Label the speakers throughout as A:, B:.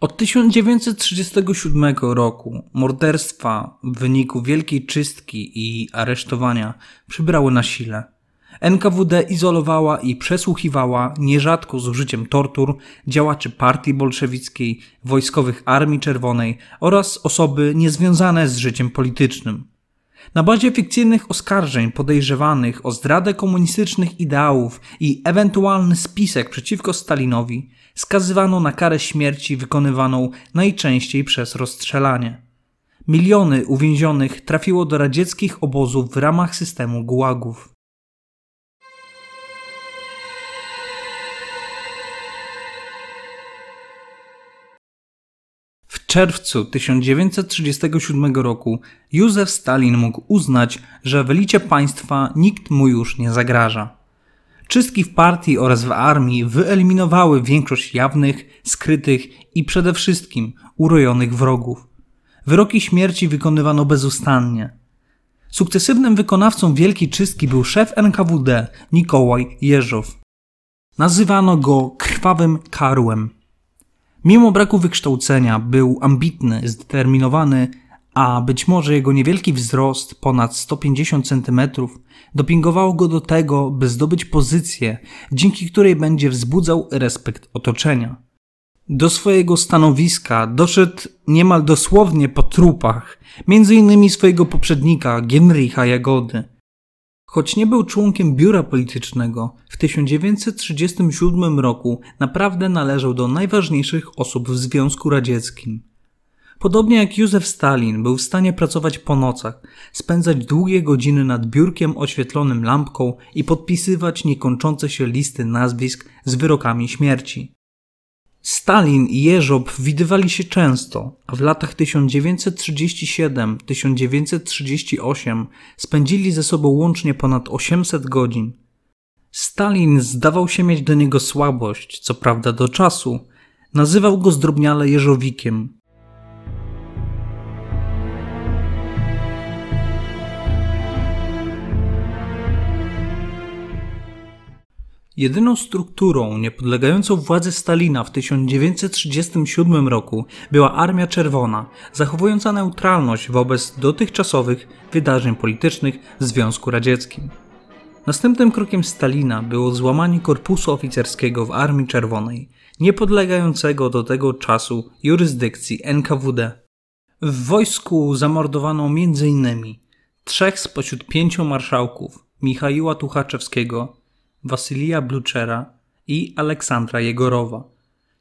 A: Od 1937 roku morderstwa w wyniku wielkiej czystki i aresztowania przybrały na sile. NKWD izolowała i przesłuchiwała, nierzadko z użyciem tortur, działaczy partii bolszewickiej, wojskowych Armii Czerwonej oraz osoby niezwiązane z życiem politycznym. Na bazie fikcyjnych oskarżeń podejrzewanych o zdradę komunistycznych ideałów i ewentualny spisek przeciwko Stalinowi skazywano na karę śmierci wykonywaną najczęściej przez rozstrzelanie. Miliony uwięzionych trafiło do radzieckich obozów w ramach systemu gułagów. Czerwcu 1937 roku Józef Stalin mógł uznać, że w elicie państwa nikt mu już nie zagraża. Czystki w partii oraz w armii wyeliminowały większość jawnych, skrytych i przede wszystkim urojonych wrogów. Wyroki śmierci wykonywano bezustannie. Sukcesywnym wykonawcą wielkiej czystki był szef NKWD Nikołaj Jeżow. Nazywano go krwawym karłem. Mimo braku wykształcenia był ambitny, zdeterminowany, a być może jego niewielki wzrost ponad 150 cm dopingowało go do tego, by zdobyć pozycję, dzięki której będzie wzbudzał respekt otoczenia. Do swojego stanowiska doszedł niemal dosłownie po trupach, między innymi swojego poprzednika Genricha Jagody. Choć nie był członkiem biura politycznego, w 1937 roku naprawdę należał do najważniejszych osób w Związku Radzieckim. Podobnie jak Józef Stalin był w stanie pracować po nocach, spędzać długie godziny nad biurkiem oświetlonym lampką i podpisywać niekończące się listy nazwisk z wyrokami śmierci. Stalin i Jeżob widywali się często, a w latach 1937-1938 spędzili ze sobą łącznie ponad 800 godzin. Stalin zdawał się mieć do niego słabość, co prawda do czasu. Nazywał go zdrobniale Jeżowikiem, Jedyną strukturą niepodlegającą władzy Stalina w 1937 roku była Armia Czerwona, zachowująca neutralność wobec dotychczasowych wydarzeń politycznych w Związku Radzieckim. Następnym krokiem Stalina było złamanie korpusu oficerskiego w Armii Czerwonej, niepodlegającego do tego czasu jurysdykcji NKWD. W wojsku zamordowano m.in. trzech spośród pięciu marszałków Michaiła Tuchaczewskiego, Wasylija Bluchera i Aleksandra Jegorowa,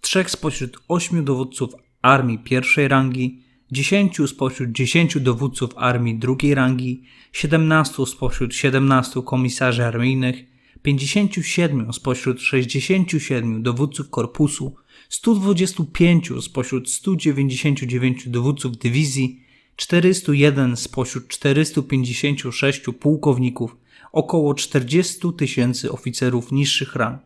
A: trzech spośród ośmiu dowódców armii pierwszej rangi, dziesięciu spośród dziesięciu dowódców armii drugiej rangi, siedemnastu spośród siedemnastu komisarzy armijnych, pięćdziesięciu siedmiu spośród sześćdziesięciu siedmiu dowódców korpusu, 125 spośród 199 dowódców dywizji, 401 spośród 456 pułkowników, około 40 tysięcy oficerów niższych rang.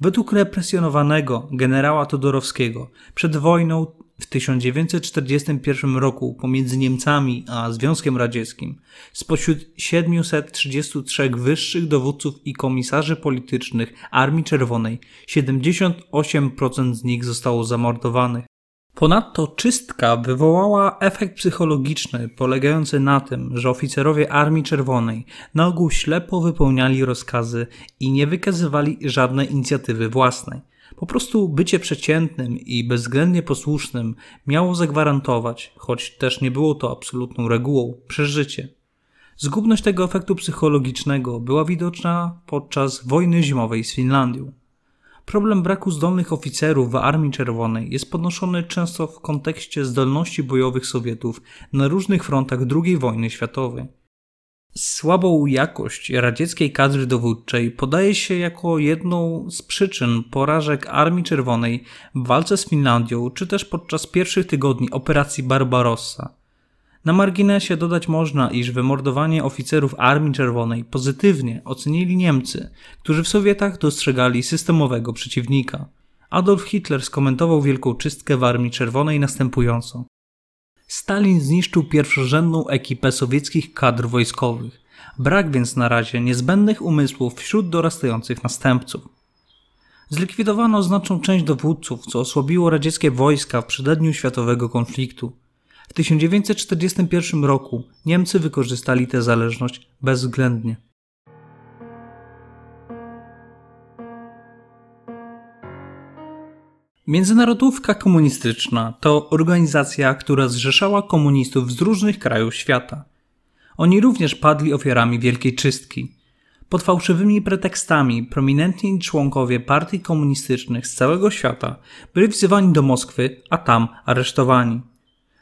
A: Według represjonowanego generała Todorowskiego przed wojną w 1941 roku pomiędzy Niemcami a Związkiem Radzieckim spośród 733 wyższych dowódców i komisarzy politycznych Armii Czerwonej 78% z nich zostało zamordowanych. Ponadto czystka wywołała efekt psychologiczny polegający na tym, że oficerowie Armii Czerwonej na ogół ślepo wypełniali rozkazy i nie wykazywali żadnej inicjatywy własnej. Po prostu bycie przeciętnym i bezwzględnie posłusznym miało zagwarantować, choć też nie było to absolutną regułą, przeżycie. Zgubność tego efektu psychologicznego była widoczna podczas wojny zimowej z Finlandią. Problem braku zdolnych oficerów w Armii Czerwonej jest podnoszony często w kontekście zdolności bojowych Sowietów na różnych frontach II wojny światowej. Słabą jakość radzieckiej kadry dowódczej podaje się jako jedną z przyczyn porażek Armii Czerwonej w walce z Finlandią, czy też podczas pierwszych tygodni operacji Barbarossa. Na marginesie dodać można, iż wymordowanie oficerów Armii Czerwonej pozytywnie ocenili Niemcy, którzy w Sowietach dostrzegali systemowego przeciwnika. Adolf Hitler skomentował wielką czystkę w Armii Czerwonej następująco. Stalin zniszczył pierwszorzędną ekipę sowieckich kadr wojskowych. Brak więc na razie niezbędnych umysłów wśród dorastających następców. Zlikwidowano znaczną część dowódców, co osłabiło radzieckie wojska w przededniu światowego konfliktu. W 1941 roku Niemcy wykorzystali tę zależność bezwzględnie. Międzynarodówka Komunistyczna to organizacja, która zrzeszała komunistów z różnych krajów świata. Oni również padli ofiarami Wielkiej Czystki. Pod fałszywymi pretekstami prominentni członkowie partii komunistycznych z całego świata byli wzywani do Moskwy, a tam aresztowani.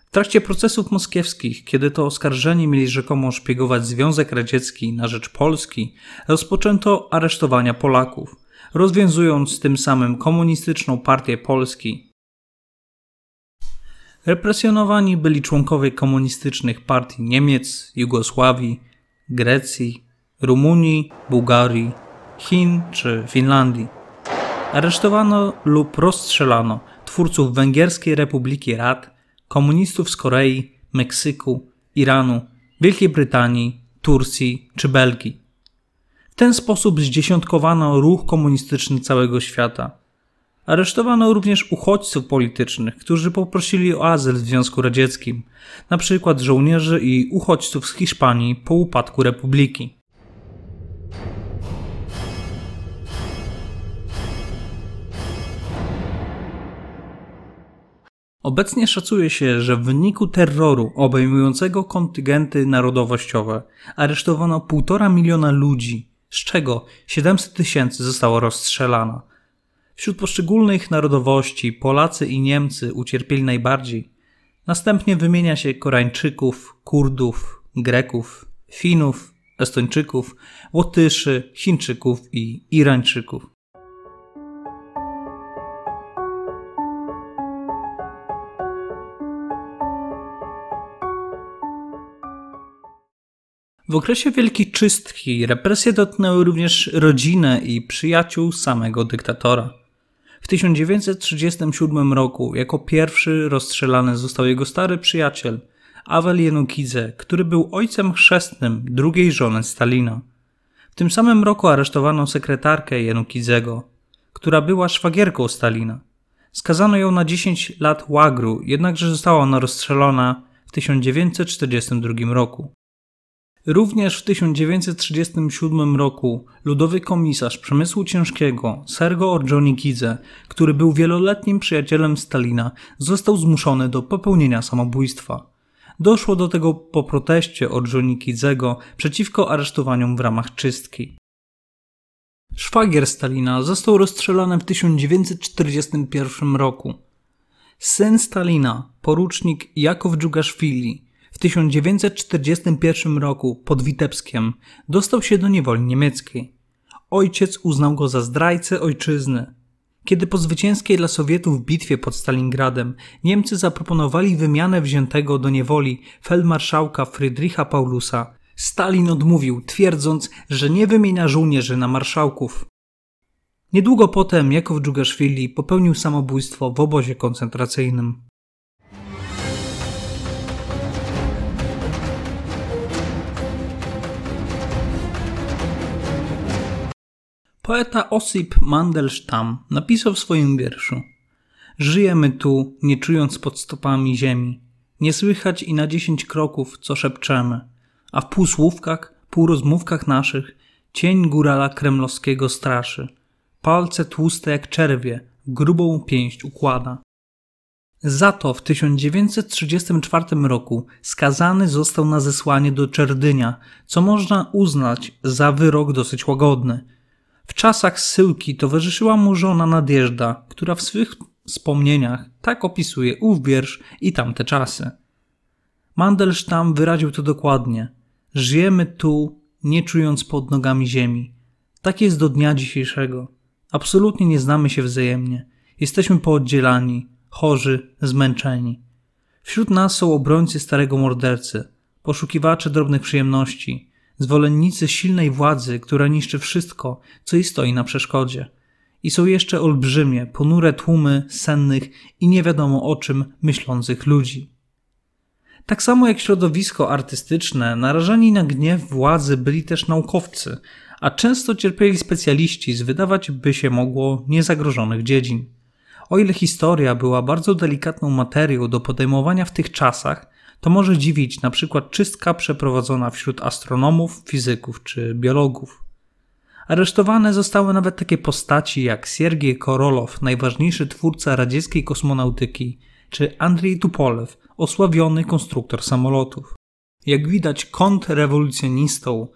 A: W trakcie procesów moskiewskich, kiedy to oskarżeni mieli rzekomo szpiegować Związek Radziecki na rzecz Polski, rozpoczęto aresztowania Polaków, rozwiązując tym samym komunistyczną partię Polski. Represjonowani byli członkowie komunistycznych partii Niemiec, Jugosławii, Grecji, Rumunii, Bułgarii, Chin czy Finlandii. Aresztowano lub rozstrzelano twórców Węgierskiej Republiki Rad, komunistów z Korei, Meksyku, Iranu, Wielkiej Brytanii, Turcji czy Belgii. W ten sposób zdziesiątkowano ruch komunistyczny całego świata. Aresztowano również uchodźców politycznych, którzy poprosili o azyl w Związku Radzieckim, np. żołnierzy i uchodźców z Hiszpanii po upadku republiki. Obecnie szacuje się, że w wyniku terroru obejmującego kontyngenty narodowościowe aresztowano 1,5 miliona ludzi, z czego 700 tysięcy zostało rozstrzelano. Wśród poszczególnych narodowości Polacy i Niemcy ucierpieli najbardziej. Następnie wymienia się Koreańczyków, Kurdów, Greków, Finów, Estończyków, Łotyszy, Chińczyków i Irańczyków. W okresie Wielkiej Czystki represje dotknęły również rodzinę i przyjaciół samego dyktatora. W 1937 roku jako pierwszy rozstrzelany został jego stary przyjaciel Awel Jenukidze, który był ojcem chrzestnym drugiej żony Stalina. W tym samym roku aresztowano sekretarkę Jenukidzego, która była szwagierką Stalina. Skazano ją na 10 lat łagru, jednakże została ona rozstrzelona w 1942 roku. Również w 1937 roku ludowy komisarz przemysłu ciężkiego Sergo Ordzhonikidze, który był wieloletnim przyjacielem Stalina, został zmuszony do popełnienia samobójstwa. Doszło do tego po proteście Ordzhonikidzego przeciwko aresztowaniom w ramach czystki. Szwagier Stalina został rozstrzelany w 1941 roku. Syn Stalina, porucznik Jakow Dżugaszwili, w 1941 roku pod Witebskiem dostał się do niewoli niemieckiej. Ojciec uznał go za zdrajcę ojczyzny. Kiedy po zwycięskiej dla Sowietów bitwie pod Stalingradem Niemcy zaproponowali wymianę wziętego do niewoli feldmarszałka Friedricha Paulusa, Stalin odmówił, twierdząc, że nie wymienia żołnierzy na marszałków. Niedługo potem Jakow Dżugaszwili popełnił samobójstwo w obozie koncentracyjnym. Poeta Osip Mandelstam napisał w swoim wierszu Żyjemy tu, nie czując pod stopami ziemi. Nie słychać i na dziesięć kroków, co szepczemy, a w półsłówkach, półrozmówkach naszych cień górala kremlowskiego straszy. Palce tłuste jak czerwie, grubą pięść układa. Za to w 1934 roku skazany został na zesłanie do Czerdynia, co można uznać za wyrok dosyć łagodny – w czasach zsyłki towarzyszyła mu żona Nadjeżda, która w swych wspomnieniach tak opisuje ów wiersz i tamte czasy. Mandelstam wyraził to dokładnie. Żyjemy tu, nie czując pod nogami ziemi. Tak jest do dnia dzisiejszego. Absolutnie nie znamy się wzajemnie. Jesteśmy pooddzielani, chorzy, zmęczeni. Wśród nas są obrońcy starego mordercy, poszukiwacze drobnych przyjemności, zwolennicy silnej władzy, która niszczy wszystko, co jej stoi na przeszkodzie. I są jeszcze olbrzymie, ponure tłumy sennych i nie wiadomo o czym myślących ludzi. Tak samo jak środowisko artystyczne, narażeni na gniew władzy byli też naukowcy, a często cierpieli specjaliści z wydawać by się mogło niezagrożonych dziedzin. O ile historia była bardzo delikatną materią do podejmowania w tych czasach, to może dziwić na przykład czystka przeprowadzona wśród astronomów, fizyków czy biologów. Aresztowane zostały nawet takie postaci jak Siergiej Korolow, najważniejszy twórca radzieckiej kosmonautyki, czy Andrzej Tupolew, osławiony konstruktor samolotów. Jak widać, kontrrewolucjonistą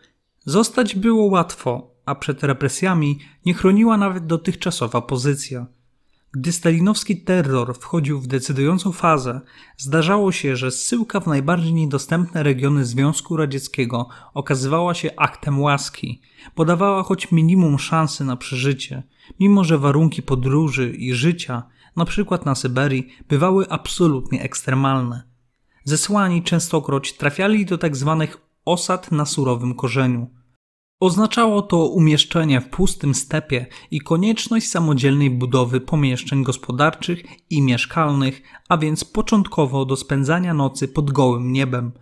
A: zostać było łatwo, a przed represjami nie chroniła nawet dotychczasowa pozycja. Gdy stalinowski terror wchodził w decydującą fazę, zdarzało się, że zsyłka w najbardziej niedostępne regiony Związku Radzieckiego okazywała się aktem łaski, podawała choć minimum szansy na przeżycie, mimo że warunki podróży i życia, na przykład na Syberii, bywały absolutnie ekstremalne. Zesłani częstokroć trafiali do tak zwanych osad na surowym korzeniu – Oznaczało to umieszczenie w pustym stepie i konieczność samodzielnej budowy pomieszczeń gospodarczych i mieszkalnych, a więc początkowo do spędzania nocy pod gołym niebem.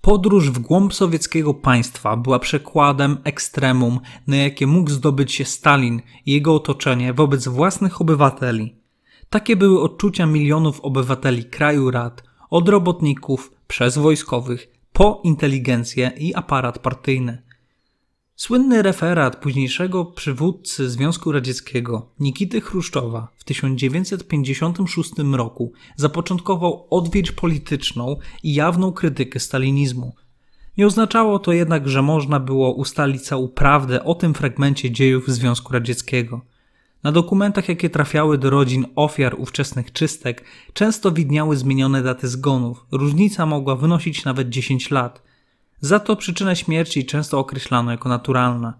A: Podróż w głąb sowieckiego państwa była przekładem ekstremum, na jakie mógł zdobyć się Stalin i jego otoczenie wobec własnych obywateli. Takie były odczucia milionów obywateli kraju rad, od robotników przez wojskowych, po inteligencję i aparat partyjny. Słynny referat późniejszego przywódcy Związku Radzieckiego Nikity Chruszczowa w 1956 roku zapoczątkował odwiedź polityczną i jawną krytykę stalinizmu. Nie oznaczało to jednak, że można było ustalić całą prawdę o tym fragmencie dziejów Związku Radzieckiego. Na dokumentach, jakie trafiały do rodzin ofiar ówczesnych czystek, często widniały zmienione daty zgonów. Różnica mogła wynosić nawet 10 lat – za to przyczynę śmierci często określano jako naturalna.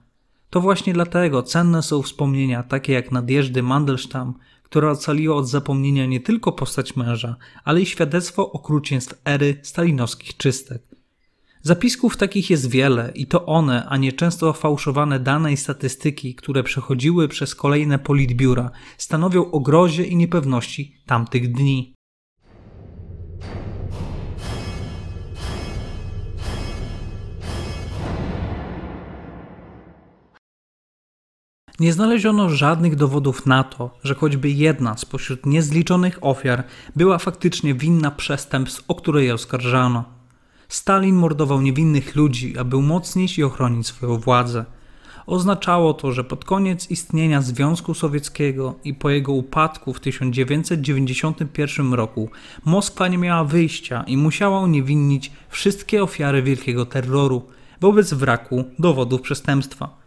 A: To właśnie dlatego cenne są wspomnienia takie jak nadjeżdy Mandelstam, która ocaliła od zapomnienia nie tylko postać męża, ale i świadectwo okrucieństw ery stalinowskich czystek. Zapisków takich jest wiele i to one, a nie często fałszowane dane i statystyki, które przechodziły przez kolejne politbiura, stanowią o grozie i niepewności tamtych dni. Nie znaleziono żadnych dowodów na to, że choćby jedna spośród niezliczonych ofiar była faktycznie winna przestępstw, o które je oskarżano. Stalin mordował niewinnych ludzi, aby umocnić i ochronić swoją władzę. Oznaczało to, że pod koniec istnienia Związku Sowieckiego i po jego upadku w 1991 roku Moskwa nie miała wyjścia i musiała uniewinnić wszystkie ofiary wielkiego terroru wobec wraku dowodów przestępstwa.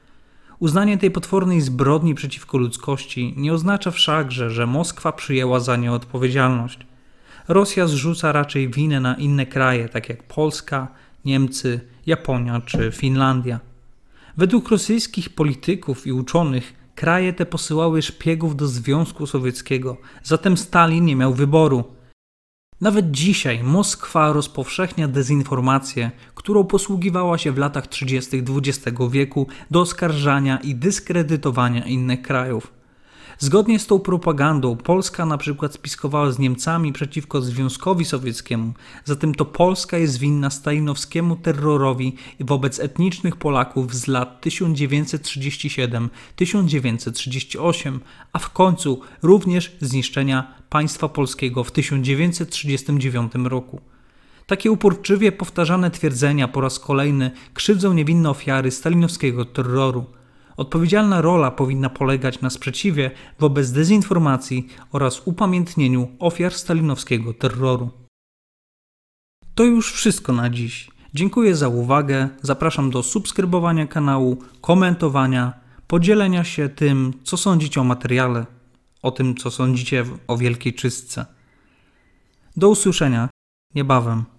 A: Uznanie tej potwornej zbrodni przeciwko ludzkości nie oznacza wszakże, że Moskwa przyjęła za nią odpowiedzialność. Rosja zrzuca raczej winę na inne kraje, tak jak Polska, Niemcy, Japonia czy Finlandia. Według rosyjskich polityków i uczonych kraje te posyłały szpiegów do Związku Sowieckiego, zatem Stalin nie miał wyboru. Nawet dzisiaj Moskwa rozpowszechnia dezinformację, którą posługiwała się w latach 30. XX wieku do oskarżania i dyskredytowania innych krajów. Zgodnie z tą propagandą Polska na przykład spiskowała z Niemcami przeciwko Związkowi Sowieckiemu, zatem to Polska jest winna stalinowskiemu terrorowi wobec etnicznych Polaków z lat 1937-1938, a w końcu również zniszczenia państwa polskiego w 1939 roku. Takie uporczywie powtarzane twierdzenia po raz kolejny krzywdzą niewinne ofiary stalinowskiego terroru. Odpowiedzialna rola powinna polegać na sprzeciwie wobec dezinformacji oraz upamiętnieniu ofiar stalinowskiego terroru. To już wszystko na dziś. Dziękuję za uwagę. Zapraszam do subskrybowania kanału, komentowania, podzielenia się tym, co sądzicie o materiale, o tym, co sądzicie o Wielkiej Czystce. Do usłyszenia niebawem.